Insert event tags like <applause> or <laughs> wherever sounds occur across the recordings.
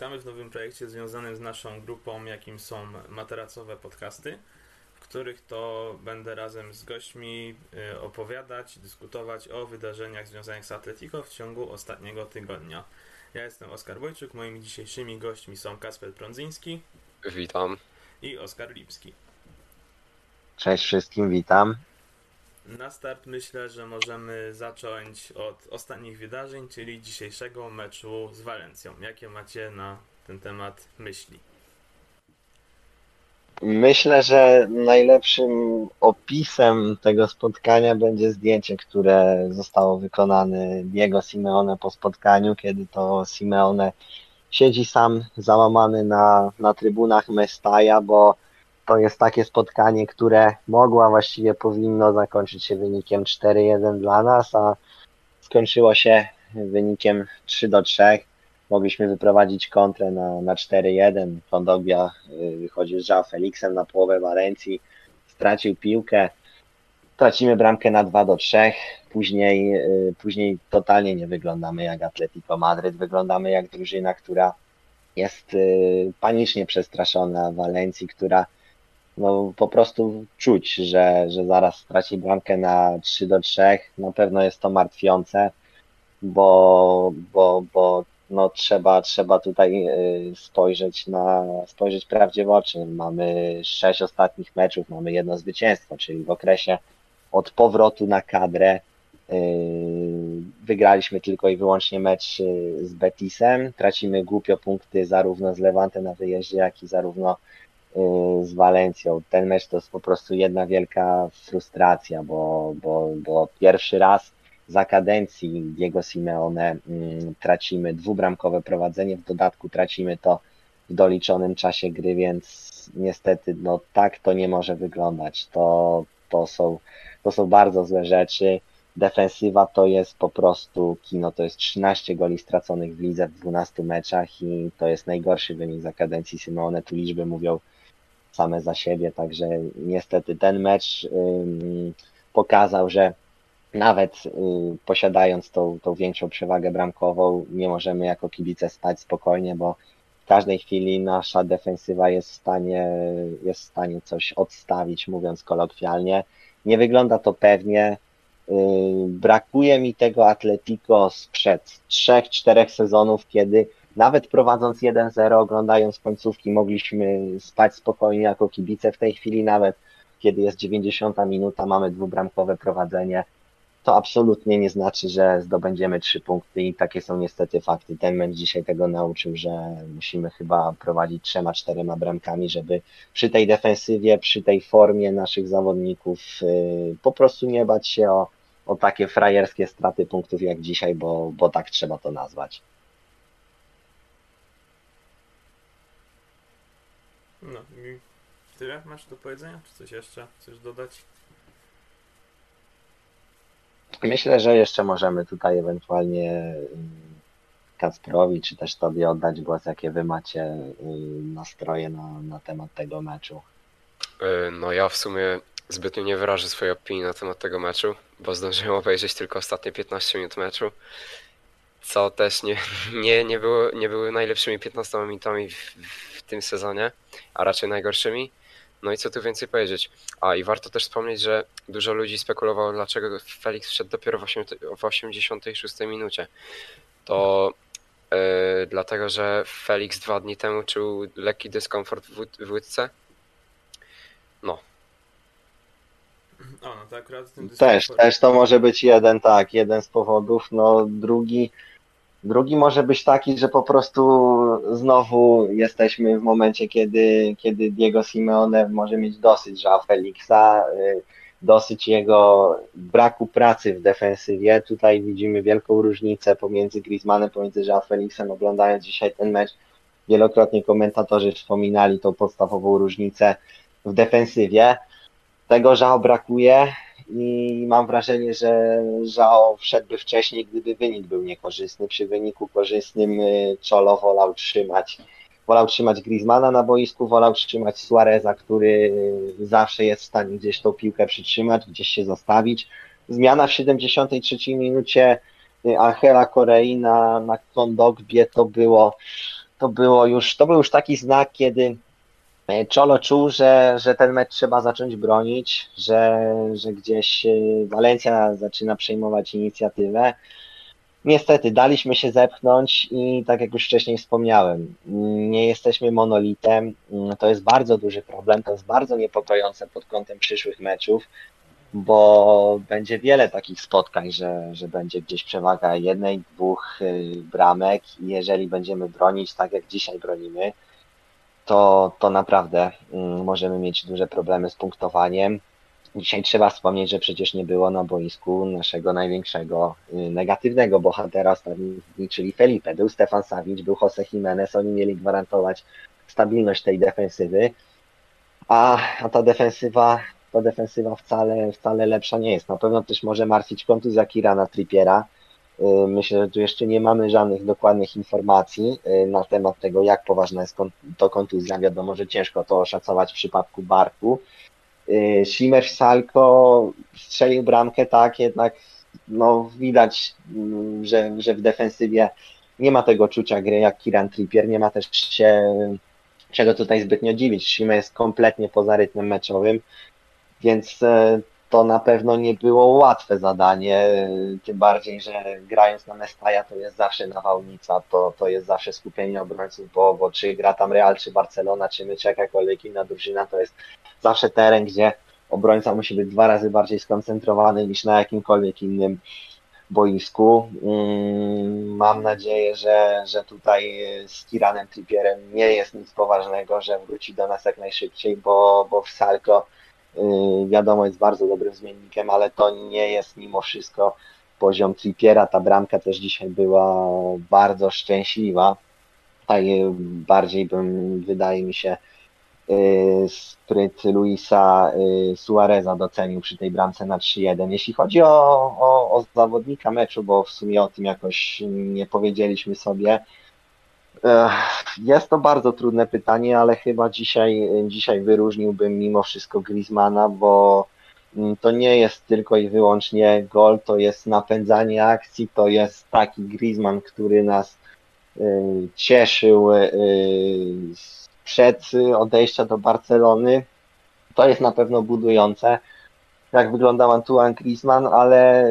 Witamy w nowym projekcie związanym z naszą grupą, jakim są materacowe podcasty, w których to będę razem z gośćmi y, opowiadać, dyskutować o wydarzeniach związanych z Atletico w ciągu ostatniego tygodnia. Ja jestem Oskar Wojczuk, moimi dzisiejszymi gośćmi są Kasper Prądzyński Witam. i Oskar Lipski. Cześć wszystkim, witam. Na start myślę, że możemy zacząć od ostatnich wydarzeń, czyli dzisiejszego meczu z Walencją. Jakie macie na ten temat myśli? Myślę, że najlepszym opisem tego spotkania będzie zdjęcie, które zostało wykonane Diego Simeone po spotkaniu, kiedy to Simeone siedzi sam załamany na, na trybunach Mestaja, bo to jest takie spotkanie, które mogło, a właściwie powinno zakończyć się wynikiem 4-1 dla nas, a skończyło się wynikiem 3 do 3. Mogliśmy wyprowadzić kontrę na, na 4-1. Kondogbia y, wychodzi z João Felixem na połowę Walencji, stracił piłkę. Tracimy bramkę na 2 do 3. Później, y, później totalnie nie wyglądamy jak Atletico Madryt. Wyglądamy jak drużyna, która jest y, panicznie przestraszona Walencji, która no po prostu czuć, że, że zaraz straci bramkę na 3 do 3. Na pewno jest to martwiące, bo, bo, bo no trzeba, trzeba tutaj y, spojrzeć na spojrzeć prawdzie w oczy. Mamy sześć ostatnich meczów, mamy jedno zwycięstwo, czyli w okresie od powrotu na kadrę y, wygraliśmy tylko i wyłącznie mecz y, z Betisem. Tracimy głupio punkty zarówno z Lewantem na wyjeździe, jak i zarówno z Walencją. Ten mecz to jest po prostu jedna wielka frustracja, bo, bo, bo pierwszy raz za kadencji Diego Simeone mm, tracimy dwubramkowe prowadzenie, w dodatku tracimy to w doliczonym czasie gry, więc niestety no tak to nie może wyglądać. To, to, są, to są bardzo złe rzeczy. Defensywa to jest po prostu kino, to jest 13 goli straconych w lidze w 12 meczach i to jest najgorszy wynik za kadencji Simeone. Tu liczby mówią same za siebie, także niestety ten mecz pokazał, że nawet y, posiadając tą, tą większą przewagę bramkową, nie możemy jako kibice stać spokojnie, bo w każdej chwili nasza defensywa jest w stanie, jest w stanie coś odstawić, mówiąc kolokwialnie. Nie wygląda to pewnie. Y, Brakuje mi tego Atletico sprzed 3-4 sezonów, kiedy nawet prowadząc 1-0, oglądając końcówki, mogliśmy spać spokojnie jako kibice. W tej chwili nawet kiedy jest 90 minuta, mamy dwubramkowe prowadzenie to absolutnie nie znaczy, że zdobędziemy trzy punkty i takie są niestety fakty. Ten mecz dzisiaj tego nauczył, że musimy chyba prowadzić trzema, czterema bramkami, żeby przy tej defensywie, przy tej formie naszych zawodników yy, po prostu nie bać się o, o takie frajerskie straty punktów jak dzisiaj, bo, bo tak trzeba to nazwać. No i tyle masz do powiedzenia? Czy coś jeszcze chcesz dodać? Myślę, że jeszcze możemy tutaj ewentualnie ym, Kacprowi, czy też Tobie oddać głos, jakie Wy macie ym, nastroje na, na temat tego meczu. Y, No ja w sumie zbytnio nie wyrażę swojej opinii na temat tego meczu, bo zdążyłem obejrzeć tylko ostatnie 15 minut meczu, co też nie, <laughs> nie, nie, było, nie były najlepszymi 15 minutami w, w tym sezonie, a raczej najgorszymi. No i co tu więcej powiedzieć? A i warto też wspomnieć, że dużo ludzi spekulowało, dlaczego Felix wszedł dopiero w, 8, w 86 minucie. To yy, dlatego, że Felix dwa dni temu czuł lekki dyskomfort w, łyd- w łydce. No, O, no to akurat ten Też, dyskomfort- też to może być jeden, tak, jeden z powodów. No drugi, drugi może być taki, że po prostu znowu jesteśmy w momencie, kiedy, kiedy Diego Simeone może mieć dosyć João Felixa, y, dosyć jego braku pracy w defensywie. Tutaj widzimy wielką różnicę pomiędzy Griezmannem, pomiędzy João Felixem. Oglądając dzisiaj ten mecz, wielokrotnie komentatorzy wspominali tą podstawową różnicę w defensywie. Tego João brakuje i mam wrażenie, że Żao wszedłby wcześniej, gdyby wynik był niekorzystny. Przy wyniku korzystnym y, Czolo wolał trzymać, wolał trzymać Griezmana na boisku, wolał trzymać Suareza, który y, zawsze jest w stanie gdzieś tą piłkę przytrzymać, gdzieś się zostawić. Zmiana w 73 minucie y, Angela Korei na, na Kondogbie to było to było już, to był już taki znak, kiedy Czolo czuł, że, że ten mecz trzeba zacząć bronić, że, że gdzieś e, Walencja zaczyna przejmować inicjatywę. Niestety, daliśmy się zepchnąć i tak jak już wcześniej wspomniałem, nie jesteśmy monolitem. To jest bardzo duży problem, to jest bardzo niepokojące pod kątem przyszłych meczów, bo będzie wiele takich spotkań, że, że będzie gdzieś przewaga jednej, dwóch y, bramek i jeżeli będziemy bronić tak jak dzisiaj bronimy, to, to naprawdę mm, możemy mieć duże problemy z punktowaniem. Dzisiaj trzeba wspomnieć, że przecież nie było na boisku naszego największego y, negatywnego bohatera ostatnich czyli Felipe. Był Stefan Savic, był Jose Jimenez, oni mieli gwarantować stabilność tej defensywy, a, a ta defensywa ta defensywa wcale, wcale lepsza nie jest. Na pewno też może martwić kontuzja Kirana Trippiera. Y, myślę, że tu jeszcze nie mamy żadnych dokładnych informacji y, na temat tego, jak poważna jest to kontuzja. Wiadomo, że ciężko to oszacować w przypadku Barku. Schimmer Salko strzelił bramkę, tak, jednak no, widać, mm, że, że w defensywie nie ma tego czucia gry jak Kiran Trippier, nie ma też się czego tutaj zbytnio dziwić. Schimmer jest kompletnie poza rytmem meczowym, więc e, to na pewno nie było łatwe zadanie, tym bardziej, że grając na Mestaja to jest zawsze nawałnica, to, to jest zawsze skupienie obrońców, bo, bo czy gra tam Real, czy Barcelona, czy my, czy jakakolwiek inna drużyna, to jest zawsze teren, gdzie obrońca musi być dwa razy bardziej skoncentrowany niż na jakimkolwiek innym boisku. Mm, mam nadzieję, że, że tutaj z Kiranem Trippierem nie jest nic poważnego, że wróci do nas jak najszybciej, bo, bo w Salko wiadomo jest bardzo dobrym zmiennikiem, ale to nie jest mimo wszystko poziom Trippiera. Ta bramka też dzisiaj była bardzo szczęśliwa. Tutaj bardziej bym, wydaje mi się, Y, spryt Luisa y, Suareza docenił przy tej bramce na 3-1. Jeśli chodzi o, o, o zawodnika meczu, bo w sumie o tym jakoś nie powiedzieliśmy sobie, jest to bardzo trudne pytanie, ale chyba dzisiaj, dzisiaj wyróżniłbym mimo wszystko Griezmana, bo mm, to nie jest tylko i wyłącznie gol, to jest napędzanie akcji, to jest taki Griezmann, który nas y, cieszył przed odejścia do Barcelony. To jest na pewno budujące, jak wyglądał Antoine Griezmann, ale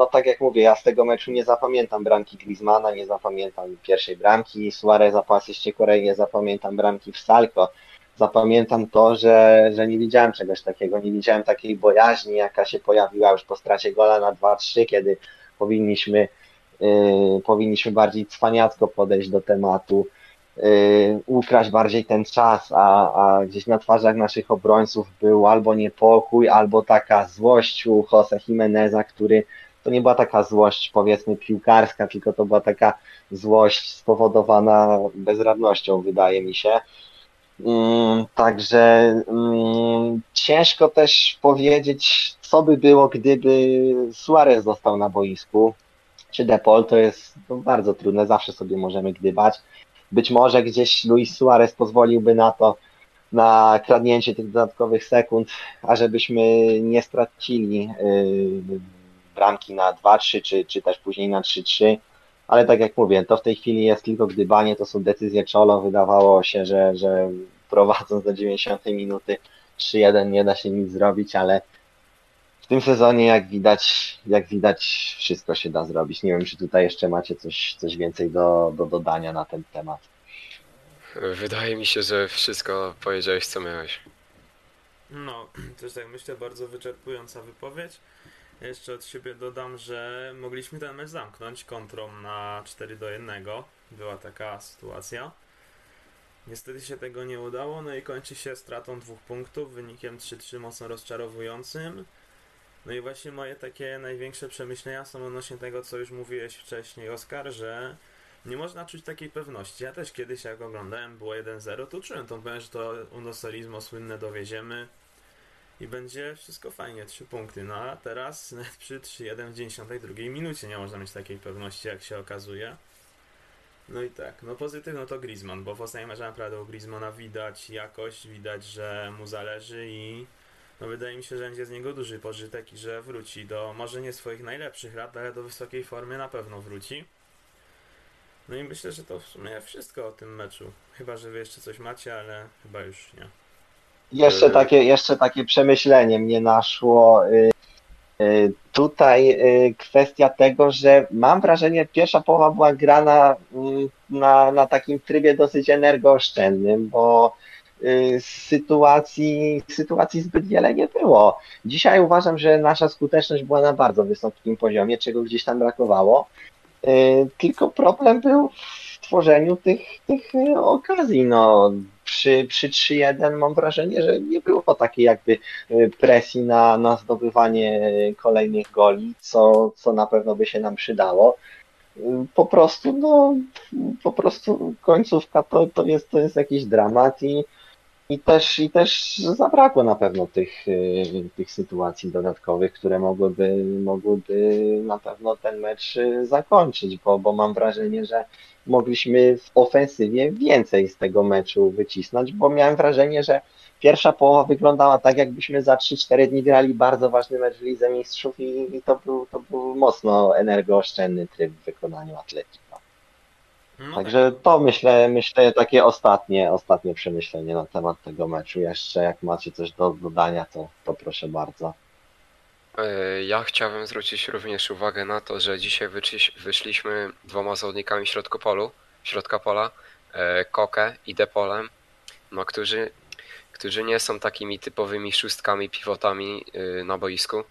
no tak jak mówię, ja z tego meczu nie zapamiętam bramki Griezmana, nie zapamiętam pierwszej bramki Suareza po asyście Korei, nie zapamiętam bramki w Salko. Zapamiętam to, że, że nie widziałem czegoś takiego, nie widziałem takiej bojaźni, jaka się pojawiła już po stracie gola na 2-3, kiedy powinniśmy, yy, powinniśmy bardziej cwaniacko podejść do tematu. Y, ukraść bardziej ten czas, a, a gdzieś na twarzach naszych obrońców był albo niepokój, albo taka złość u Jose Jimeneza, który to nie była taka złość powiedzmy piłkarska, tylko to była taka złość spowodowana bezradnością, wydaje mi się. Mm, także mm, ciężko też powiedzieć, co by było, gdyby Suarez został na boisku, czy Depol, to jest bardzo trudne, zawsze sobie możemy gdybać. Być może gdzieś Luis Suarez pozwoliłby na to, na kradnięcie tych dodatkowych sekund, ażebyśmy nie stracili yy, bramki na 2-3, czy, czy też później na 3-3. Ale tak jak mówię, to w tej chwili jest tylko gdybanie, to są decyzje Czolo. Wydawało się, że, że prowadząc do 90 minuty 3-1 nie da się nic zrobić, ale tym sezonie, jak widać, jak widać, wszystko się da zrobić. Nie wiem, czy tutaj jeszcze macie coś, coś więcej do, do dodania na ten temat. Wydaje mi się, że wszystko powiedziałeś, co miałeś. No, <clears throat> też tak myślę, bardzo wyczerpująca wypowiedź. Jeszcze od siebie dodam, że mogliśmy ten mecz zamknąć kontrą na 4 do 1. Była taka sytuacja. Niestety się tego nie udało, no i kończy się stratą dwóch punktów, wynikiem 3-3 mocno rozczarowującym. No i właśnie moje takie największe przemyślenia są odnośnie tego, co już mówiłeś wcześniej, Oskar, że nie można czuć takiej pewności. Ja też kiedyś, jak oglądałem, było 1-0, to czułem tą pewność, że to Unosolismo słynne dowieziemy i będzie wszystko fajnie, 3 punkty. No a teraz nawet <laughs> przy 3-1 w 92 minucie nie można mieć takiej pewności, jak się okazuje. No i tak, no pozytywno to Griezmann, bo w ostatnim meczu naprawdę u Griezmana widać jakość, widać, że mu zależy i no wydaje mi się, że będzie z niego duży pożytek i że wróci do może nie swoich najlepszych lat, ale do wysokiej formy na pewno wróci. No i myślę, że to w sumie wszystko o tym meczu. Chyba, że wy jeszcze coś macie, ale chyba już nie. Jeszcze Y- takie, jeszcze takie przemyślenie mnie naszło. y, y, Tutaj y, kwestia tego, że mam wrażenie, pierwsza połowa była grana mm, na, na takim trybie dosyć energooszczędnym, bo sytuacji, sytuacji zbyt wiele nie było. Dzisiaj uważam, że nasza skuteczność była na bardzo wysokim poziomie, czego gdzieś tam brakowało. Tylko problem był w tworzeniu tych, tych y, okazji. No, przy, przy 3-1 mam wrażenie, że nie było takiej jakby y, presji na, na zdobywanie kolejnych goli, co, co na pewno by się nam przydało. Y, Po prostu, no, po prostu końcówka to, to, jest, to jest jakiś dramat i, i, też, i też zabrakło na pewno tych, y, tych sytuacji dodatkowych, które mogłyby, mogłyby na pewno ten mecz y, zakończyć, bo, bo mam wrażenie, że mogliśmy w ofensywie więcej z tego meczu wycisnąć, bo miałem wrażenie, że pierwsza połowa wyglądała tak, jakbyśmy za 3-4 dni grali bardzo ważny mecz w Lidze Mistrzów i, i to, był, to był mocno energooszczędny tryb w wykonaniu Atletico. No Także tak, to myślę, myślę takie ostatnie, ostatnie przemyślenie na temat tego meczu. Jeszcze jak macie coś do dodania, to, to proszę bardzo. E, Ja chciałbym zwrócić również uwagę na to, że dzisiaj wyszli- wyszliśmy dwoma zawodnikami w środku polu, środka pola, e, Koke i Depolem, no, którzy, którzy nie są takimi typowymi szóstkami, pivotami y, na boisku.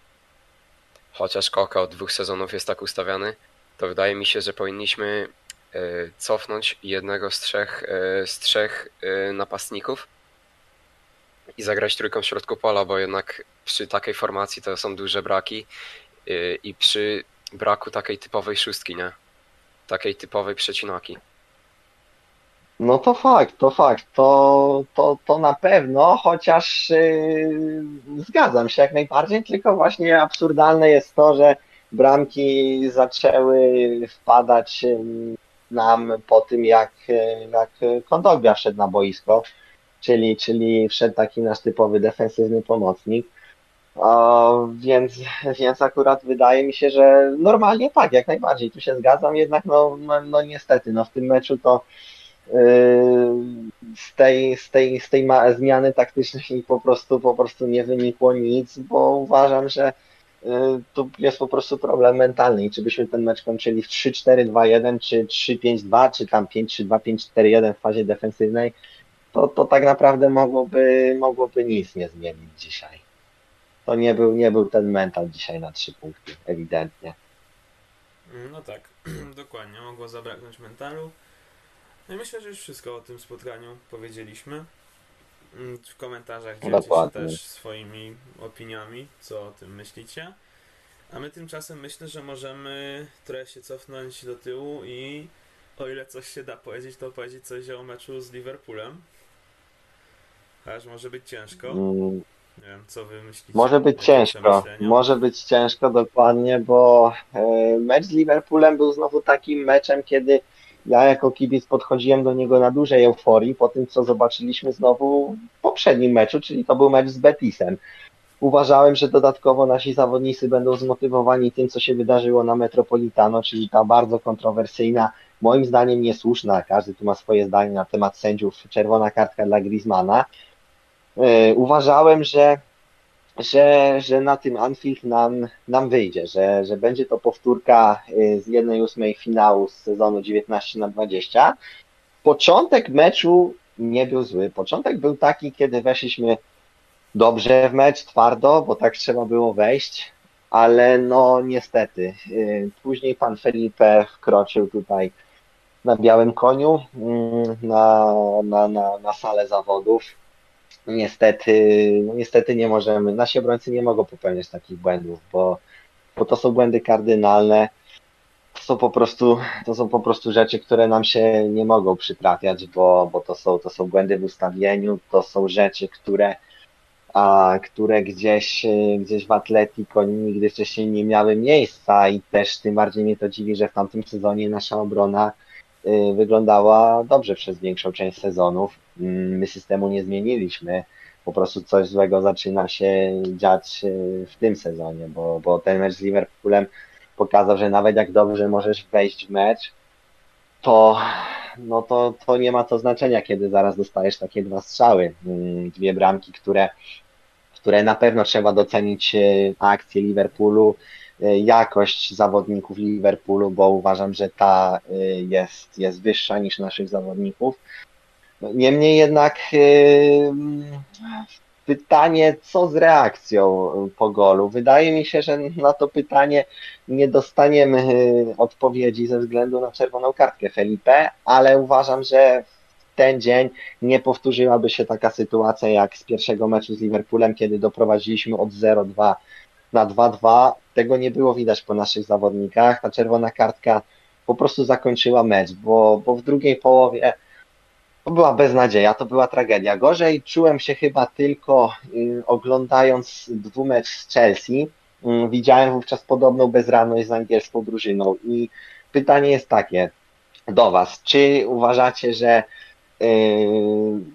Chociaż Koke od dwóch sezonów jest tak ustawiany, to wydaje mi się, że powinniśmy cofnąć jednego z trzech, y, z trzech y, napastników i zagrać trójką w środku pola, bo jednak przy takiej formacji to są duże braki i przy braku takiej typowej szóstki, nie? Takiej typowej przecinaki. No to fakt, to fakt, to, to, to na pewno, chociaż yy, zgadzam się jak najbardziej, tylko właśnie absurdalne jest to, że bramki zaczęły wpadać nam po tym, jak, jak Kondogbia wszedł na boisko, czyli, czyli wszedł taki nasz typowy defensywny pomocnik. O, więc, więc akurat wydaje mi się, że normalnie tak, jak najbardziej, tu się zgadzam, jednak no, no, no niestety, no w tym meczu to Yy, z tej, z tej, z tej zmiany taktycznej po prostu, po prostu nie wynikło nic, bo uważam, że tu jest po prostu problem mentalny i czy byśmy ten mecz kończyli w 3-4-2-1, czy 3-5-2, czy tam 5-3-2, 5-4-1 w fazie defensywnej, to, to tak naprawdę mogłoby, mogłoby nic nie zmienić dzisiaj. To nie był, nie był ten mental dzisiaj na trzy punkty, ewidentnie. no tak, <clears throat> dokładnie. Mogło zabraknąć mentalu. No i myślę, że już wszystko o tym spotkaniu powiedzieliśmy. Mm, W komentarzach dzielcie się też swoimi opiniami, co o tym myślicie. A my tymczasem myślę, że możemy trochę się cofnąć do tyłu i o ile coś się da powiedzieć, to powiedzieć coś o meczu z Liverpoolem. Aż może być ciężko. Mm, Nie wiem, co wy myślicie. Może być ciężko, może być ciężko dokładnie, bo e, mecz z Liverpoolem był znowu takim meczem, kiedy ja jako kibic podchodziłem do niego na dużej euforii po tym, co zobaczyliśmy znowu w poprzednim meczu, czyli to był mecz z Betisem. Uważałem, że dodatkowo nasi zawodnicy będą zmotywowani tym, co się wydarzyło na Metropolitano, czyli ta bardzo kontrowersyjna, moim zdaniem niesłuszna, każdy tu ma swoje zdanie na temat sędziów, czerwona kartka dla Griezmana. E, Uważałem, że że, że na tym Anfield nam, nam wyjdzie, że, że będzie to powtórka y, z 1-8 finału z sezonu 19 na 20. Początek meczu nie był zły. Początek był taki, kiedy weszliśmy dobrze w mecz, twardo, bo tak trzeba było wejść, ale no niestety. y, Później pan Felipe wkroczył tutaj na białym koniu mm, na, na, na, na salę zawodów. Niestety, no niestety nie możemy, nasi obrońcy nie mogą popełniać takich błędów, bo, bo to są błędy kardynalne. To są po prostu, to są po prostu rzeczy, które nam się nie mogą przytrafiać, bo, bo to są, to są błędy w ustawieniu, to są rzeczy, które, a, które gdzieś, gdzieś w Atletico nigdy wcześniej nie miały miejsca i też tym bardziej mnie to dziwi, że w tamtym sezonie nasza obrona wyglądała dobrze przez większą część sezonów. Mm, My systemu nie zmieniliśmy. Po prostu coś złego zaczyna się dziać y, w tym sezonie, bo, bo ten mecz z Liverpoolem pokazał, że nawet jak dobrze możesz wejść w mecz, to, no to, to nie ma to znaczenia, kiedy zaraz dostajesz takie dwa strzały, mm, dwie bramki, które, które na pewno trzeba docenić e, akcję Liverpoolu, e, jakość zawodników Liverpoolu, bo uważam, że ta e, jest, jest wyższa niż naszych zawodników. No, Niemniej jednak pytanie, co z reakcją po golu? Wydaje mi się, że na to pytanie nie dostaniemy odpowiedzi ze względu na czerwoną kartkę Felipe, ale uważam, że ten dzień nie powtórzyłaby się taka sytuacja jak z pierwszego meczu z Liverpoolem, kiedy doprowadziliśmy od 0-2 na 2-2. Tego nie było widać po naszych zawodnikach. Ta czerwona kartka po prostu zakończyła mecz, bo, bo w drugiej połowie to była beznadzieja, to była tragedia. Gorzej czułem się chyba tylko y, oglądając dwumecz z Chelsea. Y, widziałem wówczas podobną bezradność z angielską drużyną i pytanie jest takie do Was, czy uważacie, że,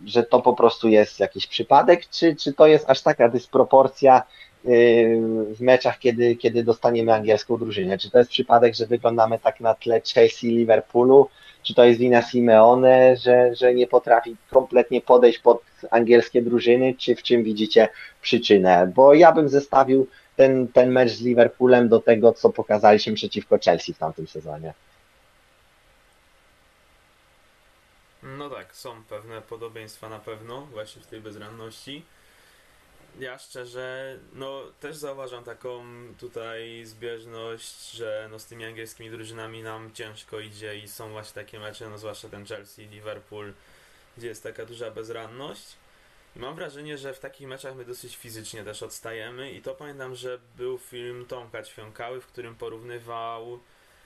że to po prostu jest jakiś przypadek, czy, czy to jest aż taka dysproporcja y, w meczach, kiedy, kiedy dostaniemy angielską drużynę? Czy to jest przypadek, że wyglądamy tak na tle Chelsea, Liverpoolu, czy to jest wina Simeone, że, że nie potrafi kompletnie podejść pod angielskie drużyny, czy w czym widzicie przyczynę? Bo ja bym zestawił ten, ten mecz z Liverpoolem do tego, co pokazaliśmy przeciwko Chelsea w tamtym sezonie. No tak, są pewne podobieństwa na pewno, właśnie w tej bezranności. Ja szczerze, no też zauważam taką tutaj zbieżność, że no z tymi angielskimi drużynami nam ciężko idzie i są właśnie takie mecze, no zwłaszcza ten Chelsea, Liverpool, gdzie jest taka duża bezranność. I mam wrażenie, że w takich meczach my dosyć fizycznie też odstajemy i to pamiętam, że był film Tomka Ćwiąkały, w którym porównywał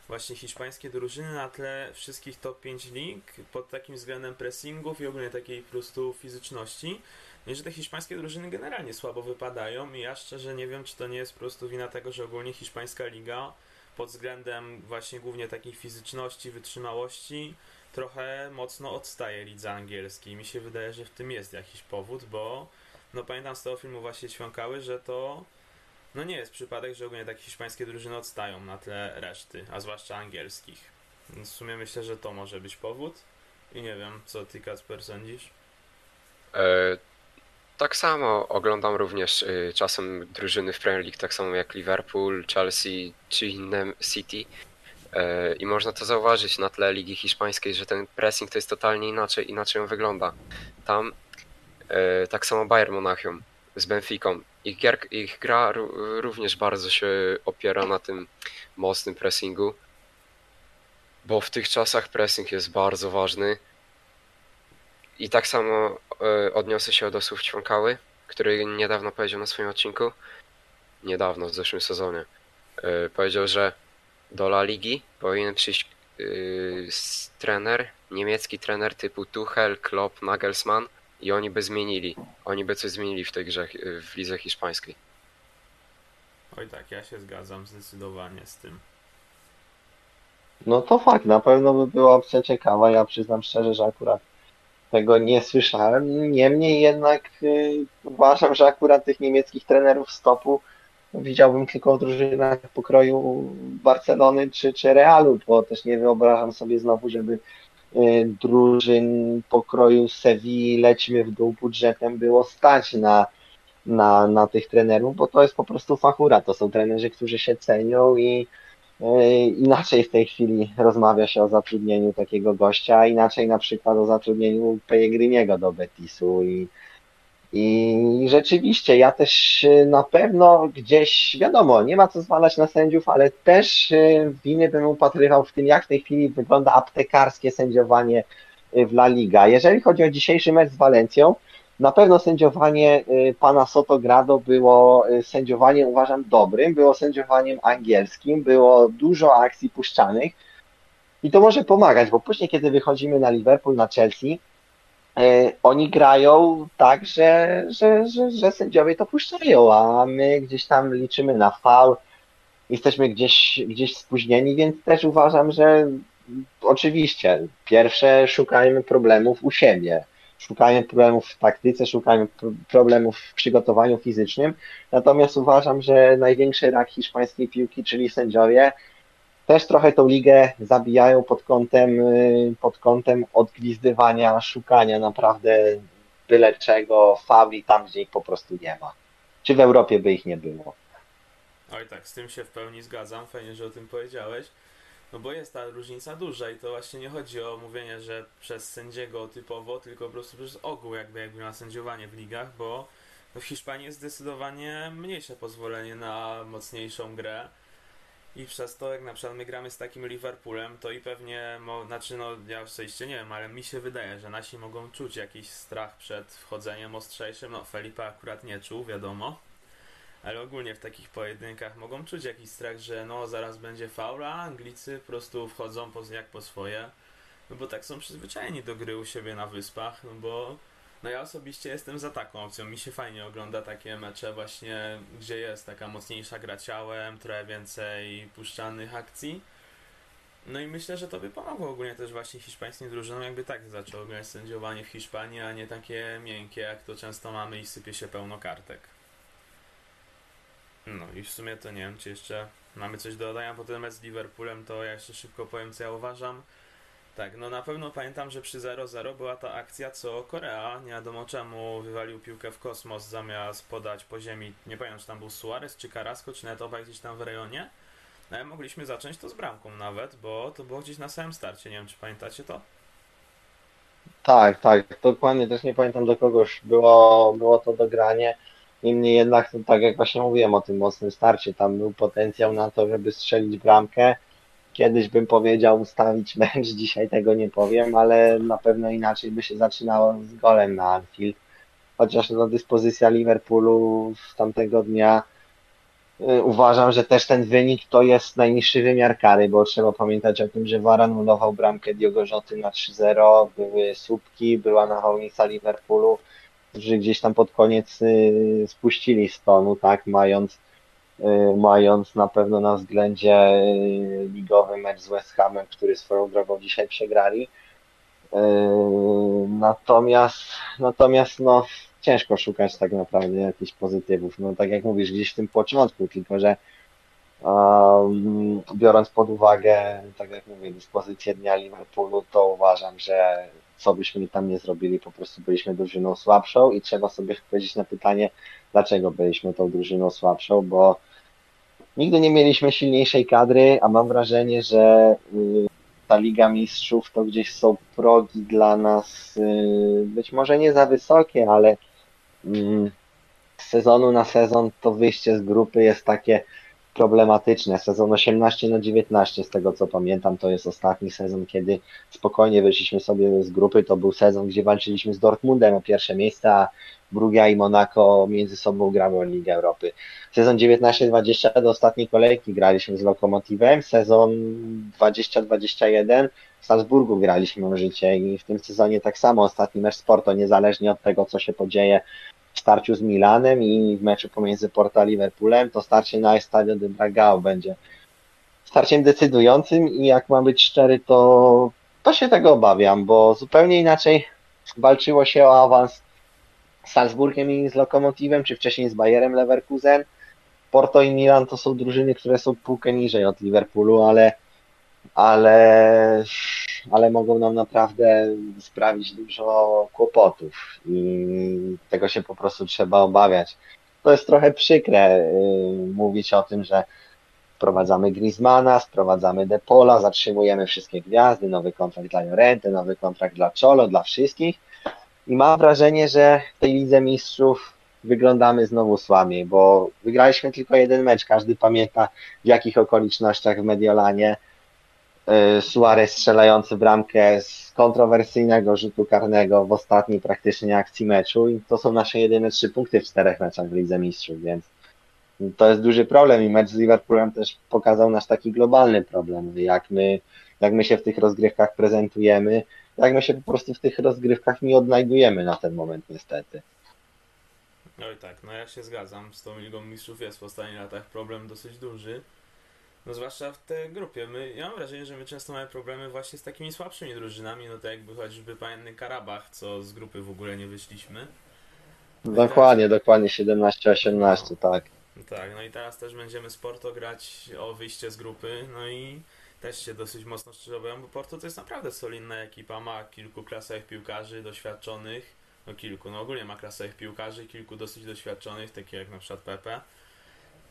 właśnie hiszpańskie drużyny na tle wszystkich top 5 lig pod takim względem pressingów i ogólnie takiej po prostu fizyczności. No i że te hiszpańskie drużyny generalnie słabo wypadają i ja szczerze nie wiem, czy to nie jest po prostu wina tego, że ogólnie hiszpańska liga pod względem właśnie głównie takiej fizyczności, wytrzymałości trochę mocno odstaje lidze angielskiej. Mi się wydaje, że w tym jest jakiś powód, bo no pamiętam z tego filmu właśnie Świąkały, że to no nie jest przypadek, że ogólnie takie hiszpańskie drużyny odstają na tle reszty, a zwłaszcza angielskich. W sumie myślę, że to może być powód. I nie wiem, co ty Kacper sądzisz? E, tak samo oglądam również y, czasem drużyny w Premier League, tak samo jak Liverpool, Chelsea czy inne City. E, I można to zauważyć na tle Ligi Hiszpańskiej, że ten pressing to jest totalnie inaczej, inaczej on wygląda. Tam e, tak samo Bayern Monachium z Benficą. Ich, ich gra ró- również bardzo się opiera na tym mocnym pressingu, bo w tych czasach pressing jest bardzo ważny. I tak samo e, odniosę się do słów Ćwiąkały, który niedawno powiedział na swoim odcinku, niedawno, w zeszłym sezonie, e, powiedział, że do La Ligi powinien przyjść e, trener, niemiecki trener typu Tuchel, Klopp, Nagelsmann i oni by zmienili, oni by coś zmienili w tej grze e, w lidze hiszpańskiej. Oj tak, ja się zgadzam zdecydowanie z tym. No to fakt, na pewno by była opcja ciekawa. Ja przyznam szczerze, że akurat tego nie słyszałem. Niemniej jednak y, uważam, że akurat tych niemieckich trenerów stopu widziałbym tylko w drużynach pokroju Barcelony czy, czy Realu, bo też nie wyobrażam sobie znowu, żeby drużyn pokroju Sewilli lećmy w dół budżetem było stać na, na, na tych trenerów, bo to jest po prostu fachura. To są trenerzy, którzy się cenią i E, Inaczej w tej chwili rozmawia się o zatrudnieniu takiego gościa, inaczej na przykład o zatrudnieniu Pellegriniego do Betisu i, i rzeczywiście ja też e, na pewno gdzieś, wiadomo, nie ma co zwalać na sędziów, ale też e, winy bym upatrywał w tym, jak w tej chwili wygląda aptekarskie sędziowanie w La Liga. Jeżeli chodzi o dzisiejszy mecz z Walencją, na pewno sędziowanie y, pana Sotogrado było y, sędziowaniem, uważam, dobrym, było sędziowaniem angielskim, było dużo akcji puszczanych i to może pomagać, bo później, kiedy wychodzimy na Liverpool, na Chelsea, y, oni grają tak, że, że, że, że sędziowie to puszczają, a my gdzieś tam liczymy na faul, jesteśmy gdzieś, gdzieś spóźnieni, więc też uważam, że oczywiście, pierwsze szukajmy problemów u siebie szukanie problemów w taktyce, pro- problemów w przygotowaniu fizycznym. Natomiast uważam, że największy rak hiszpańskiej piłki, czyli sędziowie, też trochę tą ligę zabijają pod kątem, y, pod kątem odgwizdywania, szukania naprawdę byle czego, fauli tam, gdzie ich po prostu nie ma. Czy w Europie by ich nie było? Oj tak, z tym się w pełni zgadzam. Fajnie, że o tym powiedziałeś. No bo jest ta różnica duża i to właśnie nie chodzi o mówienie, że przez sędziego typowo, tylko po prostu przez ogół jakby, jakby na sędziowanie w ligach, bo w Hiszpanii jest zdecydowanie mniejsze pozwolenie na mocniejszą grę i przez to jak na przykład my gramy z takim Liverpoolem, to i pewnie, mo, znaczy no ja osobiście nie wiem, ale mi się wydaje, że nasi mogą czuć jakiś strach przed wchodzeniem ostrzejszym, no Felipe akurat nie czuł, wiadomo, ale ogólnie w takich pojedynkach mogą czuć jakiś strach, że no zaraz będzie faula, Anglicy po prostu wchodzą po, jak po swoje, no bo tak są przyzwyczajeni do gry u siebie na wyspach, no bo no ja osobiście jestem za taką opcją. Mi się fajnie ogląda takie mecze właśnie, gdzie jest taka mocniejsza gra ciałem, trochę więcej puszczanych akcji. No i myślę, że to by pomogło ogólnie też właśnie hiszpańskim drużynom, jakby tak zaczęło grać sędziowanie w Hiszpanii, a nie takie miękkie, jak to często mamy i sypie się pełno kartek. No i w sumie to nie wiem, czy jeszcze mamy coś do dodania po tym mecz z Liverpoolem, to ja jeszcze szybko powiem, co ja uważam. Tak, no na pewno pamiętam, że przy 0-0 była ta akcja, co Korea, nie wiadomo czemu, wywalił piłkę w kosmos zamiast podać po ziemi, nie pamiętam, czy tam był Suarez, czy Carrasco, czy Netoba gdzieś tam w rejonie. No mogliśmy zacząć to z bramką nawet, bo to było gdzieś na samym starcie, nie wiem, czy pamiętacie to? Tak, tak, dokładnie, też nie pamiętam do kogoś było, było to dogranie. Niemniej jednak, tak jak właśnie mówiłem o tym mocnym starcie, tam był potencjał na to, żeby strzelić bramkę. Kiedyś bym powiedział ustawić mecz, dzisiaj tego nie powiem, ale na pewno inaczej by się zaczynało z golem na Anfield. Chociaż no, dyspozycja Liverpoolu z tamtego dnia y, uważam, że też ten wynik to jest najniższy wymiar kary, bo trzeba pamiętać o tym, że VAR anulował bramkę Diogo Rzoty na 3-0, były słupki, była nawałnica Liverpoolu, którzy gdzieś tam pod koniec y, spuścili z tonu, tak, mając mając na pewno na względzie y, ligowy mecz z West Hamem, który swoją drogą dzisiaj przegrali. Y, natomiast, natomiast no, ciężko szukać tak naprawdę jakichś pozytywów. No tak jak mówisz, gdzieś w tym początku, tylko że um, biorąc pod uwagę, tak jak mówię, dyspozycję dnia Liverpoolu, to uważam, że co byśmy tam nie zrobili, po prostu byliśmy drużyną słabszą i trzeba sobie odpowiedzieć na pytanie, dlaczego byliśmy tą drużyną słabszą, bo Nigdy nie mieliśmy silniejszej kadry, a mam wrażenie, że y, ta Liga Mistrzów to gdzieś są progi dla nas y, być może nie za wysokie, ale mm, z sezonu na sezon to wyjście z grupy jest takie problematyczne. Sezon 18 na 19, z tego co pamiętam, to jest ostatni sezon, kiedy spokojnie wyszliśmy sobie z grupy. To był sezon, gdzie walczyliśmy z Dortmundem o pierwsze miejsce, a Brugia i Monaco między sobą grały o Ligę Europy. Sezon 19-20 do ostatniej kolejki graliśmy z Lokomotivem, sezon 20-21 w Salzburgu graliśmy o życie i w tym sezonie tak samo ostatni mecz Sporto, niezależnie od tego, co się podzieje w starciu z Milanem i w meczu pomiędzy Porto a Liverpoolem, to starcie na Estadio de Dragao będzie starciem decydującym i jak mam być szczery, to, to się tego obawiam, bo zupełnie inaczej walczyło się o awans z Salzburgiem i z Lokomotivem, czy wcześniej z Bayerem Leverkusen. Porto i Milan to są drużyny, które są półkę niżej od Liverpoolu, ale, ale, ale mogą nam naprawdę sprawić dużo kłopotów i tego się po prostu trzeba obawiać. To jest trochę przykre yy, mówić o tym, że wprowadzamy Griezmana, sprowadzamy Depola, zatrzymujemy wszystkie gwiazdy, nowy kontrakt dla Llorente, nowy kontrakt dla Cholo, dla wszystkich, i mam wrażenie, że w tej Lidze Mistrzów wyglądamy znowu słabiej, bo wygraliśmy tylko jeden mecz. Każdy pamięta w jakich okolicznościach w Mediolanie y, Suarez strzelający bramkę z kontrowersyjnego rzutu karnego w ostatniej praktycznie akcji meczu i to są nasze jedyne trzy punkty w czterech meczach w Lidze Mistrzów, więc to jest duży problem i mecz z Liverpoolem też pokazał nasz taki globalny problem, jak my, jak my się w tych rozgrywkach prezentujemy, jak my się po prostu w tych rozgrywkach nie odnajdujemy na ten moment niestety. Oj tak, no ja się zgadzam, z tą Ligą Mistrzów jest w ostatnich latach problem dosyć duży. No zwłaszcza w tej grupie. My, ja mam wrażenie, że my często mamy problemy właśnie z takimi słabszymi drużynami, no tak jakby choćby pamiętny Karabach, co z grupy w ogóle nie wyszliśmy. Dokładnie, dokładnie 17-18, tak. Tak, no i teraz też będziemy Sporto grać o wyjście z grupy, no i też się dosyć mocno strzeżowają, bo Porto to jest naprawdę solidna ekipa, ma kilku klasowych piłkarzy doświadczonych, no kilku, no ogólnie ma klasowych piłkarzy, kilku dosyć doświadczonych, takich jak na przykład Pepe,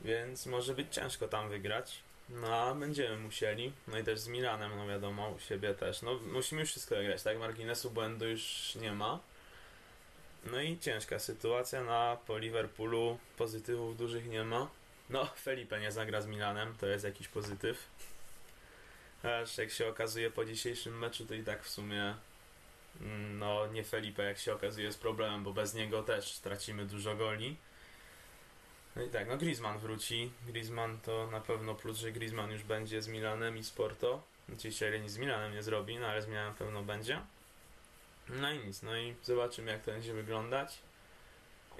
więc może być ciężko tam wygrać. No, będziemy musieli. No i też z Milanem, no wiadomo, u siebie też. No, musimy już wszystko grać, tak? Marginesu błędu już nie ma. No i ciężka sytuacja na po Liverpoolu. Pozytywów dużych nie ma. No, Felipe nie zagra z Milanem, to jest jakiś pozytyw. Aż jak się okazuje po dzisiejszym meczu, to i tak w sumie mm, no nie Felipe jak się okazuje jest problemem, bo bez niego też stracimy dużo goli. No i tak, no Griezmann wróci. Griezmann to na pewno plus, że Griezmann już będzie z Milanem i z Porto. Oczywiście nic z Milanem nie zrobi, no ale z Milanem pewno będzie. No i nic, no i zobaczymy jak to będzie wyglądać.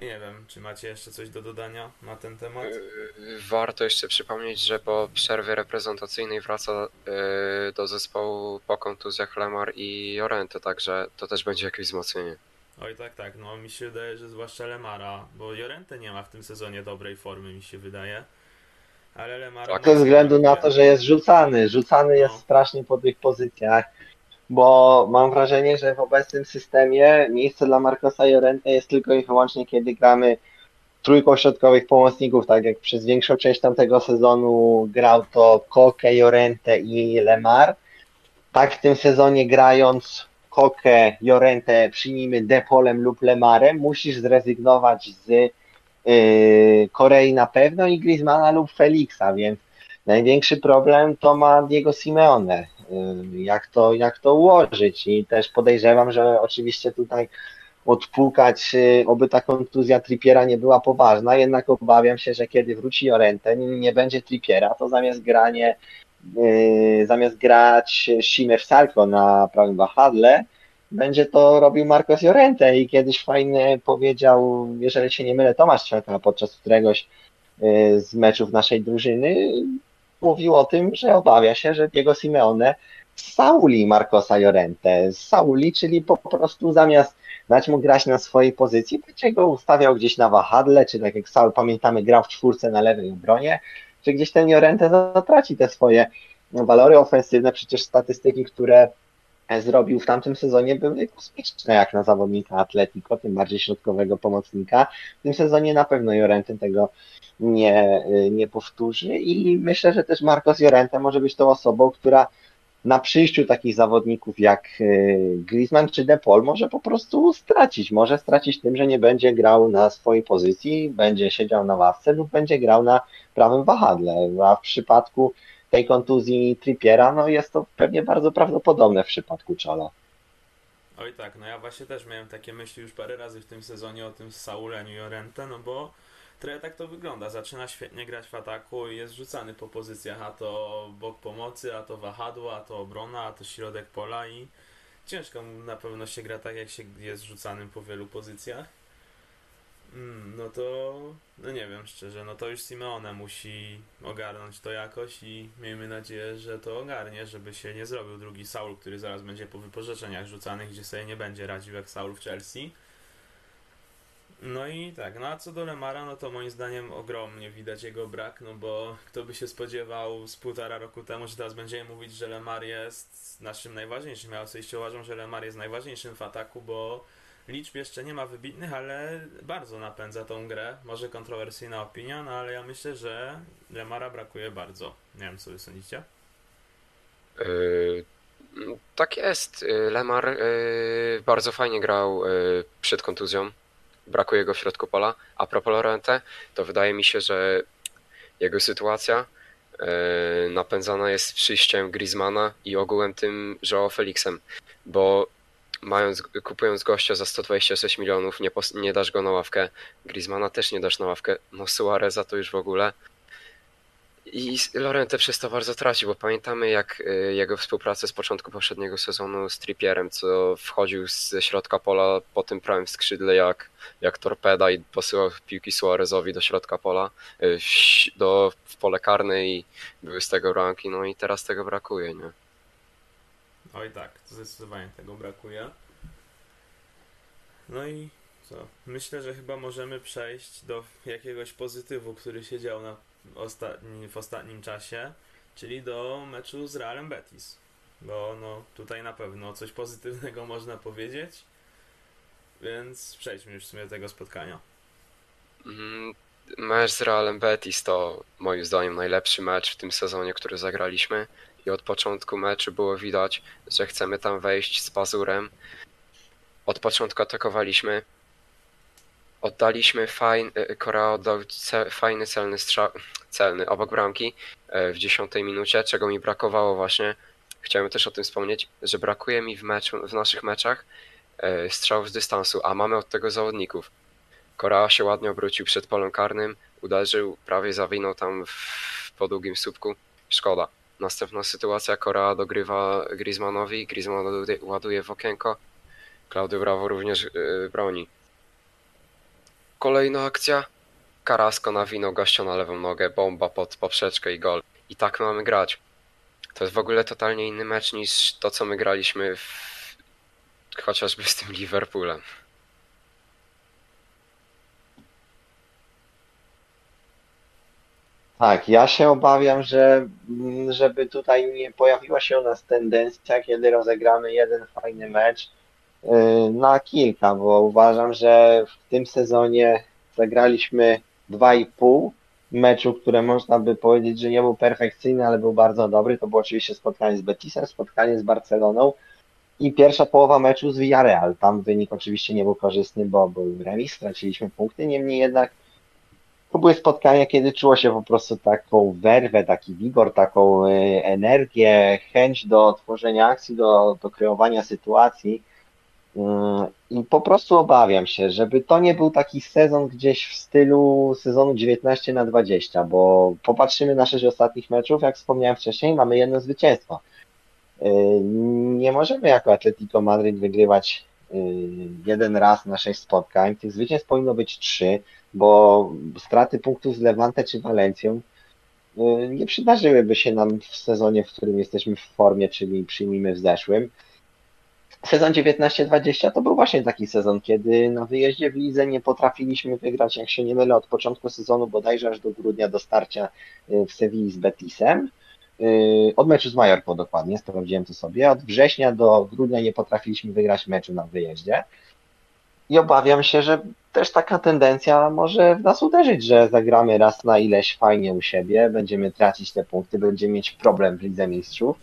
Nie wiem, czy macie jeszcze coś do dodania na ten temat? Yy, Warto jeszcze przypomnieć, że po przerwie reprezentacyjnej wraca yy, do zespołu po kontuzjach Lemar i Jorente, także to też będzie jakieś wzmocnienie. Oj tak, tak, no mi się wydaje, że zwłaszcza Lemara, bo Jorente nie ma w tym sezonie dobrej formy, mi się wydaje. Ale Lemara... Tak. Ze względu na to, że jest rzucany. Rzucany jest No. strasznie po tych pozycjach, bo mam wrażenie, że w obecnym systemie miejsce dla Marcosa Jorente jest tylko i wyłącznie, kiedy gramy trójką środkowych pomocników, tak jak przez większą część tamtego sezonu grał to Koke, Jorente i Lemar. Tak w tym sezonie grając Koke, Jorente, przyjmijmy Depolem lub Lemarem, musisz zrezygnować z yy, Korei na pewno i Griezmana lub Felixa, więc największy problem to ma Diego Simeone. Yy, Jak to, jak to ułożyć? I też podejrzewam, że oczywiście tutaj odpukać, yy, oby ta kontuzja Trippiera nie była poważna, jednak obawiam się, że kiedy wróci Jorente, nie będzie Trippiera, to zamiast granie zamiast grać Shime w Salko na prawym wahadle, będzie to robił Marcos Llorente i kiedyś fajnie powiedział, jeżeli się nie mylę, Tomasz Czeka podczas któregoś y, z meczów naszej drużyny mówił o tym, że obawia się, że Diego Simeone Sauli Marcosa Llorente. Sauli, czyli po prostu zamiast dać mu grać na swojej pozycji, będzie go ustawiał gdzieś na wahadle, czy tak jak Saul, pamiętamy, grał w czwórce na lewej obronie, czy gdzieś ten Llorente zatraci te swoje walory ofensywne, przecież statystyki, które zrobił w tamtym sezonie były kosmiczne jak na zawodnika Atletico, tym bardziej środkowego pomocnika. W tym sezonie na pewno Jorente tego nie, nie powtórzy i myślę, że też Marcos Jorente może być tą osobą, która na przyjściu takich zawodników jak y, Griezmann czy De Paul może po prostu stracić. Może stracić tym, że nie będzie grał na swojej pozycji, będzie siedział na ławce lub będzie grał na prawym wahadle. A w przypadku tej kontuzji Trippiera, no jest to pewnie bardzo prawdopodobne w przypadku Czolo. Oj tak, no ja właśnie też miałem takie myśli już parę razy w tym sezonie o tym Sauleniu Jorente, no bo trochę tak to wygląda. Zaczyna świetnie grać w ataku i jest rzucany po pozycjach, a to bok pomocy, a to wahadło, a to obrona, a to środek pola i ciężko mu na pewno się gra tak, jak się jest rzucanym po wielu pozycjach. Mm, no to, no nie wiem szczerze, no to już Simeone musi ogarnąć to jakoś i miejmy nadzieję, że to ogarnie, żeby się nie zrobił drugi Saul, który zaraz będzie po wypożyczeniach rzucanych, gdzie sobie nie będzie radził jak Saul w Chelsea. No i tak, no a co do Lemara, no to moim zdaniem ogromnie widać jego brak, no bo kto by się spodziewał z półtora roku temu, że teraz będziemy mówić, że Lemar jest naszym najważniejszym. Ja osobiście uważam, że Lemar jest najważniejszym w ataku, bo liczb jeszcze nie ma wybitnych, ale bardzo napędza tą grę. Może kontrowersyjna opinia, no ale ja myślę, że Lemara brakuje bardzo. Nie wiem, co wy sądzicie? Yy, tak jest. Yy, Lemar yy, bardzo fajnie grał przed kontuzją. Brakuje go w środku pola. A propos Lorente, to wydaje mi się, że jego sytuacja yy, napędzana jest przyjściem Griezmana i ogółem tym Joao Felixem, bo mając, kupując gościa za 126 milionów, nie, nie dasz go na ławkę. Griezmana też nie dasz na ławkę. No Suareza to już w ogóle. I Lorente przez to bardzo traci, bo pamiętamy jak y, jego współpracę z początku poprzedniego sezonu z Trippierem, co wchodził ze środka pola po tym prawym skrzydle jak, jak torpeda i posyłał piłki Suarezowi do środka pola, y, do, w pole karne i były z tego ranki, no i teraz tego brakuje, nie? Oj tak, zdecydowanie tego brakuje. No i co? Myślę, że chyba możemy przejść do jakiegoś pozytywu, który się dział na ostatni, w ostatnim czasie, czyli do meczu z Realem Betis. Bo no, tutaj na pewno coś pozytywnego <laughs> można powiedzieć. Więc przejdźmy już w sumie do tego spotkania. Mm, Mecz z Realem Betis to moim zdaniem najlepszy mecz w tym sezonie, który zagraliśmy. I od początku meczu było widać, że chcemy tam wejść z pazurem. Od początku atakowaliśmy. Oddaliśmy fajny, Korea oddał ce, fajny celny strzał, celny obok bramki e, w dziesiątej minucie, czego mi brakowało właśnie. Chciałem też o tym wspomnieć, że brakuje mi w, meczu, w naszych meczach e, strzałów z dystansu, a mamy od tego zawodników. Korea się ładnie obrócił przed polem karnym, uderzył, prawie zawinął tam w, po długim słupku. Szkoda. Następna sytuacja, Korea dogrywa Griezmannowi, Griezmann ładuje, w okienko, Claudio Bravo również broni. Kolejna akcja, Karasko nawinął gościa na lewą nogę, bomba pod poprzeczkę i gol. I tak mamy grać. To jest w ogóle totalnie inny mecz niż to, co my graliśmy w... chociażby z tym Liverpoolem. Tak, ja się obawiam, że mm, żeby tutaj nie pojawiła się u nas tendencja, kiedy rozegramy jeden fajny mecz na kilka, bo uważam, że w tym sezonie zagraliśmy dwa i pół meczu, które można by powiedzieć, że nie był perfekcyjny, ale był bardzo dobry. To było oczywiście spotkanie z Betisem, spotkanie z Barceloną i pierwsza połowa meczu z Villarreal. Tam wynik oczywiście nie był korzystny, bo był remis, straciliśmy punkty, niemniej jednak to były spotkania, kiedy czuło się po prostu taką werwę, taki wigor, taką y, energię, chęć do tworzenia akcji, do, do kreowania sytuacji. Y, I po prostu obawiam się, żeby to nie był taki sezon gdzieś w stylu sezonu 19 na 20, bo popatrzymy na sześć ostatnich meczów, jak wspomniałem wcześniej, mamy jedno zwycięstwo. Y, Nie możemy jako Atletico Madryt wygrywać jeden raz na sześć spotkań. Tych zwycięstw powinno być trzy bo straty punktów z Levante czy Walencją nie przydarzyłyby się nam w sezonie, w którym jesteśmy w formie, czyli przyjmijmy w zeszłym. Sezon 19-20 to był właśnie taki sezon, kiedy na wyjeździe w lidze nie potrafiliśmy wygrać, jak się nie mylę, od początku sezonu bodajże aż do grudnia do starcia y, w Sewilli z Betisem. Y, od meczu z Majorką dokładnie, sprawdziłem to sobie. Od września do grudnia nie potrafiliśmy wygrać meczu na wyjeździe. I obawiam się, że też taka tendencja może w nas uderzyć, że zagramy raz na ileś fajnie u siebie, będziemy tracić te punkty, będziemy mieć problem w Lidze Mistrzów.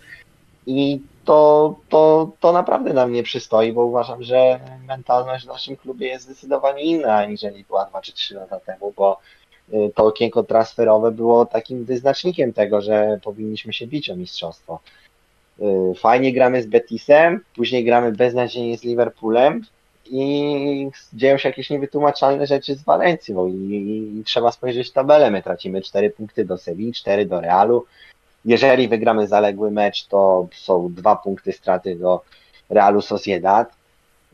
I to, to, to naprawdę nam nie przystoi, bo uważam, że mentalność w naszym klubie jest zdecydowanie inna, aniżeli była 2 czy 3 lata temu, bo y, to okienko transferowe było takim wyznacznikiem tego, że powinniśmy się bić o mistrzostwo. Y, fajnie gramy z Betisem, później gramy beznadziejnie z Liverpoolem, i dzieją się jakieś niewytłumaczalne rzeczy z Walencją i, i, trzeba spojrzeć tabelę. My tracimy 4 punkty do Sewilli, 4 do Realu. Jeżeli wygramy zaległy mecz, to są dwa punkty straty do Realu Sociedad.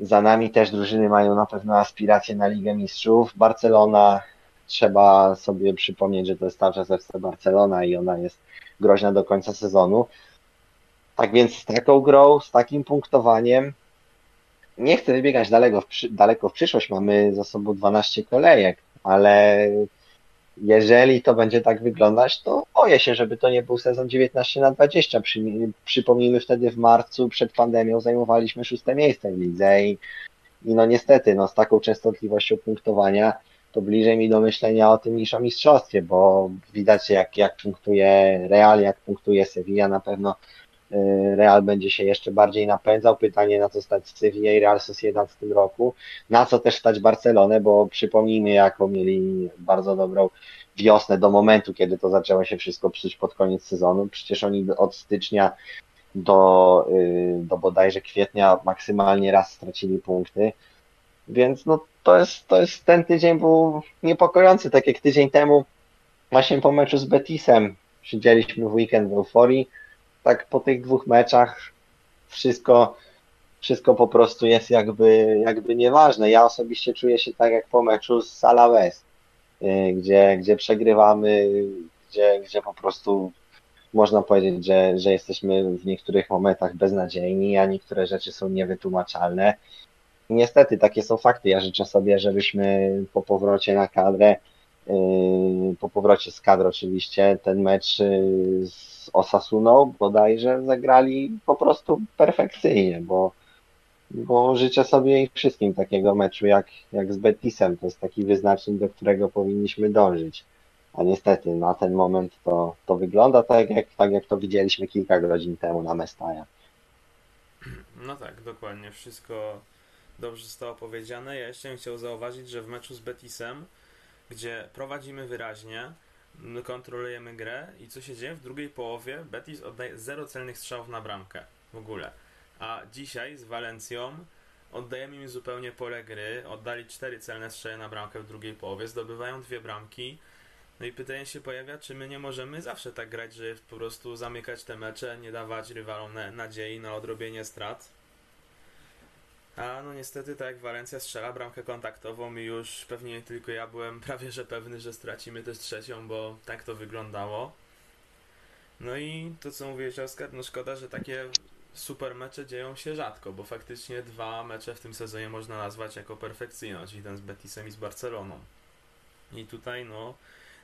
Za nami też drużyny mają na pewno aspiracje na Ligę Mistrzów. Barcelona, trzeba sobie przypomnieć, że to jest cały czas FC Barcelona i ona jest groźna do końca sezonu. Tak więc z taką grą, z takim punktowaniem, nie chcę wybiegać daleko w, daleko w przyszłość, mamy za sobą 12 kolejek, ale jeżeli to będzie tak wyglądać, to boję się, żeby to nie był sezon 19 na 20. Przy, przypomnijmy wtedy w marcu przed pandemią zajmowaliśmy szóste miejsce w lidze i, i no niestety no, z taką częstotliwością punktowania to bliżej mi do myślenia o tym niż o mistrzostwie, bo widać jak, jak punktuje Real, jak punktuje Sevilla na pewno Real będzie się jeszcze bardziej napędzał. Pytanie, na co stać Sevilla i Real Sociedad w tym roku. Na co też stać Barcelonę, bo przypomnijmy, jaką mieli bardzo dobrą wiosnę do momentu, kiedy to zaczęło się wszystko psuć pod koniec sezonu. Przecież oni od stycznia do, y, do bodajże kwietnia maksymalnie raz stracili punkty. Więc no, to, jest, to jest ten tydzień był niepokojący, tak jak tydzień temu właśnie po meczu z Betisem siedzieliśmy w weekend w euforii, tak po tych dwóch meczach wszystko, wszystko po prostu jest jakby, jakby nieważne. Ja osobiście czuję się tak jak po meczu z Salaves, y, gdzie, gdzie przegrywamy, gdzie, gdzie po prostu można powiedzieć, że, że jesteśmy w niektórych momentach beznadziejni, a niektóre rzeczy są niewytłumaczalne. Niestety, takie są fakty. Ja życzę sobie, żebyśmy po powrocie na kadrę po powrocie z kadr oczywiście ten mecz yy, z Osasuną bodajże zagrali po prostu perfekcyjnie, bo, bo życzę sobie i wszystkim takiego meczu jak, jak z Betisem. To jest taki wyznacznik, do którego powinniśmy dążyć. A niestety na ten moment to, to wygląda tak jak, tak, jak to widzieliśmy kilka godzin temu na Mestaja. No tak, dokładnie. Wszystko dobrze zostało powiedziane. Ja jeszcze bym chciał zauważyć, że w meczu z Betisem, gdzie prowadzimy wyraźnie, my kontrolujemy grę i co się dzieje? W drugiej połowie Betis oddaje zero celnych strzałów na bramkę w ogóle. A dzisiaj z Walencją oddajemy im zupełnie pole gry. Oddali cztery celne strzały na bramkę w drugiej połowie, zdobywają dwie bramki. No i pytanie się pojawia, czy my nie możemy zawsze tak grać, że po prostu zamykać te mecze, nie dawać rywalom na, nadziei na odrobienie strat. A no niestety tak jak Walencja strzela bramkę kontaktową i już pewnie tylko ja byłem <laughs> prawie że pewny, że stracimy też trzecią, bo tak to wyglądało. No i to co mówiłeś Oskar, no szkoda, że takie super mecze dzieją się rzadko, bo faktycznie dwa mecze w tym sezonie można nazwać jako perfekcyjne, czyli ten z Betisem i z Barceloną. I tutaj no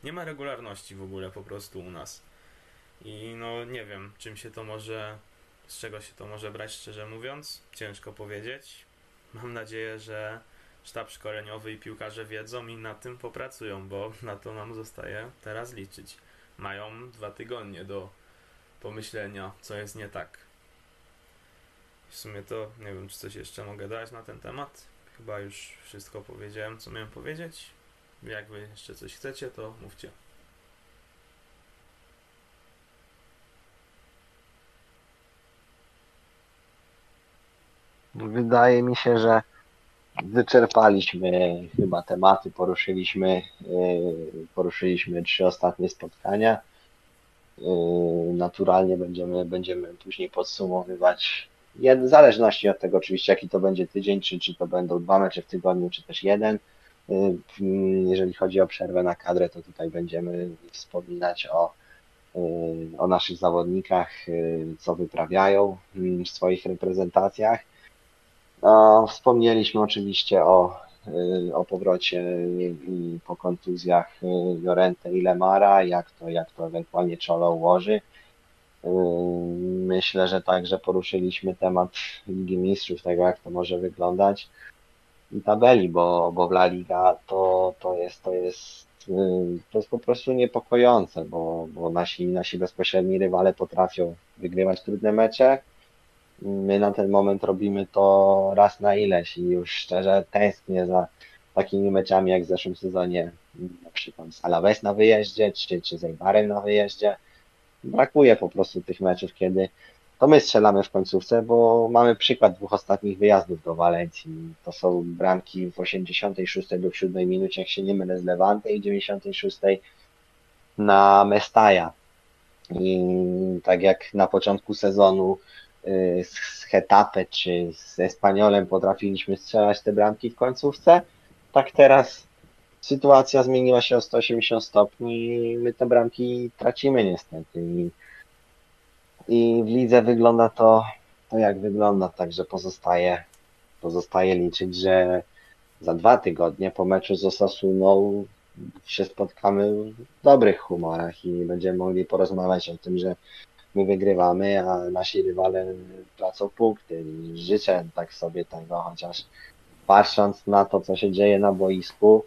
nie ma regularności w ogóle po prostu u nas. I no nie wiem, czym się to może, z czego się to może brać, szczerze mówiąc. Ciężko powiedzieć. Mam nadzieję, że sztab szkoleniowy i piłkarze wiedzą i nad tym popracują, bo na to nam zostaje teraz liczyć. Mają dwa tygodnie do pomyślenia, co jest nie tak. W sumie to nie wiem, czy coś jeszcze mogę dać na ten temat. Chyba już wszystko powiedziałem, co miałem powiedzieć. Jak wy jeszcze coś chcecie, to mówcie. Wydaje mi się, że wyczerpaliśmy chyba tematy, poruszyliśmy, yy, poruszyliśmy trzy ostatnie spotkania. Yy, Naturalnie będziemy, będziemy później podsumowywać, w zależności od tego oczywiście, jaki to będzie tydzień, czy, czy to będą dwa mecze w tygodniu, czy też jeden. Yy, Jeżeli chodzi o przerwę na kadrę, to tutaj będziemy wspominać o, o naszych zawodnikach, co wyprawiają w swoich reprezentacjach. Wspomnieliśmy oczywiście o, y, o powrocie y, i po kontuzjach y, Jorente i Lemara, jak to, jak to ewentualnie Czolo ułoży. Y, Myślę, że także poruszyliśmy temat Ligi Mistrzów, tego jak to może wyglądać i tabeli, bo, bo La Liga to, to jest, to jest, y, to jest po prostu niepokojące, bo, bo nasi, nasi bezpośredni rywale potrafią wygrywać trudne mecze. My na ten moment robimy to raz na ileś i już szczerze tęsknię za takimi meczami jak w zeszłym sezonie, na przykład z Alaves na wyjeździe, czy, czy z Eibarem na wyjeździe. Brakuje po prostu tych meczów, kiedy to my strzelamy w końcówce, bo mamy przykład dwóch ostatnich wyjazdów do Walencji. To są bramki w 86 lub 7 minucie, jak się nie mylę, z Levante i 96 na Mestaja. I tak jak na początku sezonu z z Hetafe czy z Espaniolem potrafiliśmy strzelać te bramki w końcówce, tak teraz sytuacja zmieniła się o 180 stopni i my te bramki tracimy niestety. I, i w lidze wygląda to, to jak wygląda, także pozostaje, pozostaje liczyć, że za dwa tygodnie po meczu z Osasuną się spotkamy w dobrych humorach i będziemy mogli porozmawiać o tym, że my wygrywamy, a nasi rywale tracą punkty. Życzę tak sobie tego, chociaż patrząc na to, co się dzieje na boisku,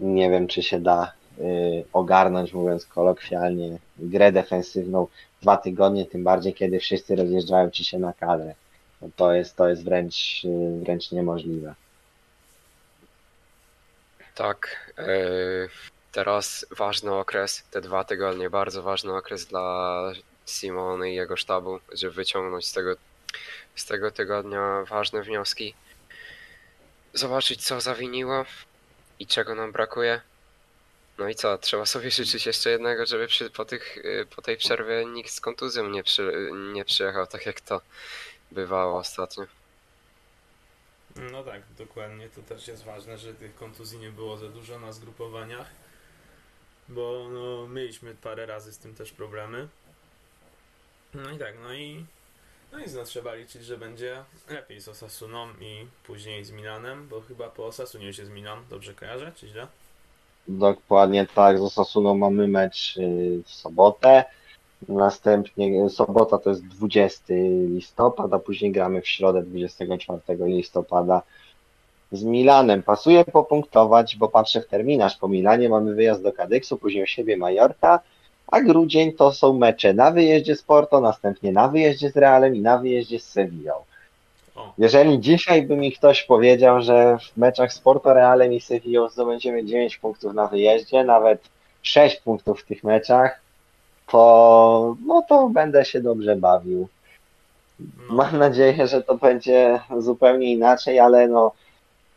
nie wiem, czy się da y, ogarnąć, mówiąc kolokwialnie, grę defensywną dwa tygodnie, tym bardziej kiedy wszyscy rozjeżdżają ci się na kadrę. No to jest, to jest wręcz, y, wręcz niemożliwe. Tak. yy, Teraz ważny okres, te dwa tygodnie, bardzo ważny okres dla Simony i jego sztabu, żeby wyciągnąć z tego, z tego tygodnia ważne wnioski. Zobaczyć, co zawiniło i czego nam brakuje. No i co, trzeba sobie życzyć jeszcze jednego, żeby przy, po, tych, yy, po tej przerwie nikt z kontuzją nie, przy, nie przyjechał, tak jak to bywało ostatnio. No tak, dokładnie. To też jest ważne, że tych kontuzji nie było za dużo na zgrupowaniach, bo no, mieliśmy parę razy z tym też problemy. No i tak, no i no i znowu trzeba liczyć, że będzie lepiej z Osasuną i później z Milanem, bo chyba po Osasunie już jest Milan, dobrze kojarzę, czy źle? Dokładnie tak, z Osasuną mamy mecz y, w sobotę. Następnie sobota to jest 20 listopada, później gramy w środę 24 listopada z Milanem. Pasuje popunktować, bo patrzę w terminarz. Po Milanie mamy wyjazd do Kadyksu, później u siebie Majorka, a grudzień to są mecze na wyjeździe z Porto, następnie na wyjeździe z Realem i na wyjeździe z Sevillą. Jeżeli dzisiaj by mi ktoś powiedział, że w meczach z Porto Realem i Sevillą zdobędziemy 9 punktów na wyjeździe, nawet 6 punktów w tych meczach, to no to będę się dobrze bawił. no, Mam nadzieję, że to będzie zupełnie inaczej, ale no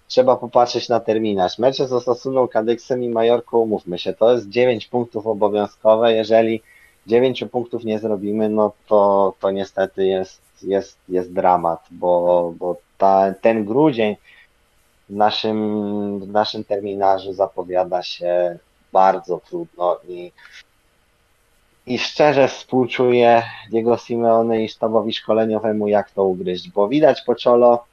trzeba popatrzeć na terminarz. Mecze z Osasuną, Kadyksem i Majorką, umówmy się, to jest 9 punktów obowiązkowe. Jeżeli 9 punktów nie zrobimy, no to, to niestety jest, jest, jest dramat, bo, bo ta, ten grudzień w naszym, w naszym terminarzu zapowiada się bardzo trudno i i szczerze współczuję Diego Simeone i sztabowi szkoleniowemu, jak to ugryźć, bo widać po Czolo,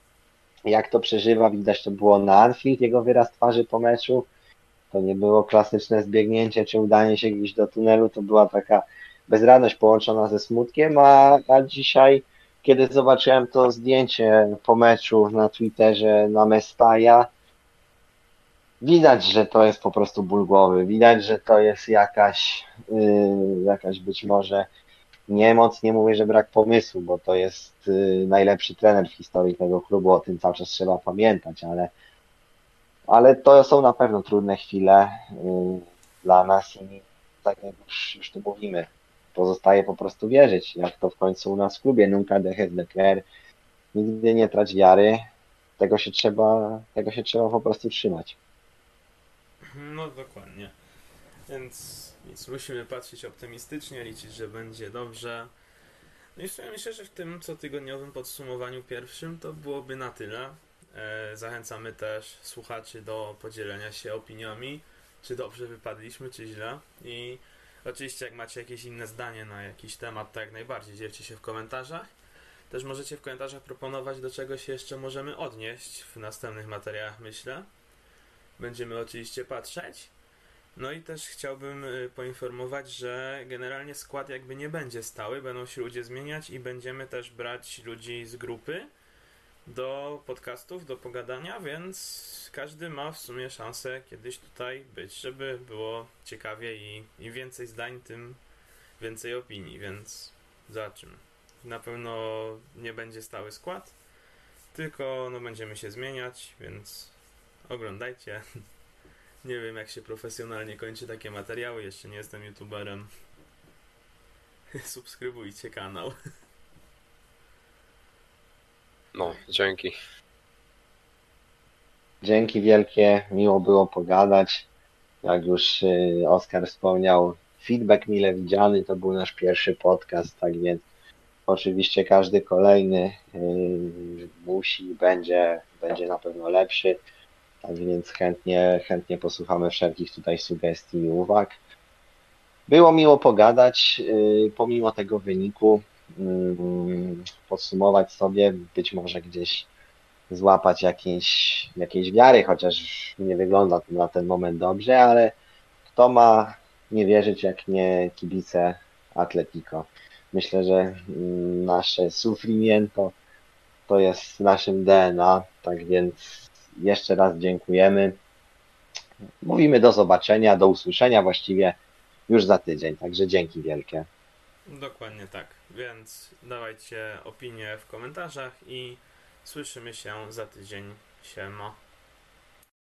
jak to przeżywa, widać to było na Anfield, jego wyraz twarzy po meczu. To nie było klasyczne zbiegnięcie czy udanie się gdzieś do tunelu, to była taka bezradność połączona ze smutkiem, a, a dzisiaj, kiedy zobaczyłem to zdjęcie po meczu na Twitterze na Mestaja, Widać, że to jest po prostu ból głowy. Widać, że to jest jakaś, yy, jakaś być może niemoc. Nie mówię, że brak pomysłu, bo to jest yy, najlepszy trener w historii tego klubu. O tym cały czas trzeba pamiętać, ale, ale to są na pewno trudne chwile yy, dla nas i tak jak już, już tu mówimy, pozostaje po prostu wierzyć, jak to w końcu u nas w klubie. Nunca dejes de creer. Nigdy nie trać wiary. Tego się trzeba, tego się trzeba po prostu trzymać. no dokładnie. Więc nic, musimy patrzeć optymistycznie, liczyć, że będzie dobrze. No i w myślę, że w tym cotygodniowym podsumowaniu pierwszym to byłoby na tyle. E, zachęcamy też słuchaczy do podzielenia się opiniami, czy dobrze wypadliśmy, czy źle. I oczywiście jak macie jakieś inne zdanie na jakiś temat, to jak najbardziej dzielcie się w komentarzach. Też możecie w komentarzach proponować, do czego się jeszcze możemy odnieść w następnych materiałach, myślę. Będziemy oczywiście patrzeć. No i też chciałbym y, poinformować, że generalnie skład jakby nie będzie stały, będą się ludzie zmieniać i będziemy też brać ludzi z grupy do podcastów, do pogadania, więc każdy ma w sumie szansę kiedyś tutaj być, żeby było ciekawie i im więcej zdań, tym więcej opinii, więc zobaczymy. Na pewno nie będzie stały skład, tylko no będziemy się zmieniać, więc oglądajcie. <laughs> Nie wiem, jak się profesjonalnie kończy takie materiały. Jeszcze nie jestem youtuberem. <laughs> Subskrybujcie kanał. <laughs> No, dzięki. Dzięki wielkie, miło było pogadać. Jak już y, Oskar wspomniał, feedback mile widziany, to był nasz pierwszy podcast, tak więc oczywiście każdy kolejny y, musi, będzie, będzie na pewno lepszy. Więc chętnie, chętnie posłuchamy wszelkich tutaj sugestii i uwag. Było miło pogadać, y, pomimo tego wyniku, mm, podsumować sobie, być może gdzieś złapać jakiejś, jakiejś wiary, chociaż nie wygląda to na ten moment dobrze, ale kto ma nie wierzyć, jak nie kibice Atletico. Myślę, że mm, nasze sufrimiento to jest naszym DNA, tak więc jeszcze raz dziękujemy. Mówimy do zobaczenia, do usłyszenia właściwie już za tydzień, także dzięki wielkie. Dokładnie tak. Więc dawajcie opinie w komentarzach i słyszymy się za tydzień. Siema.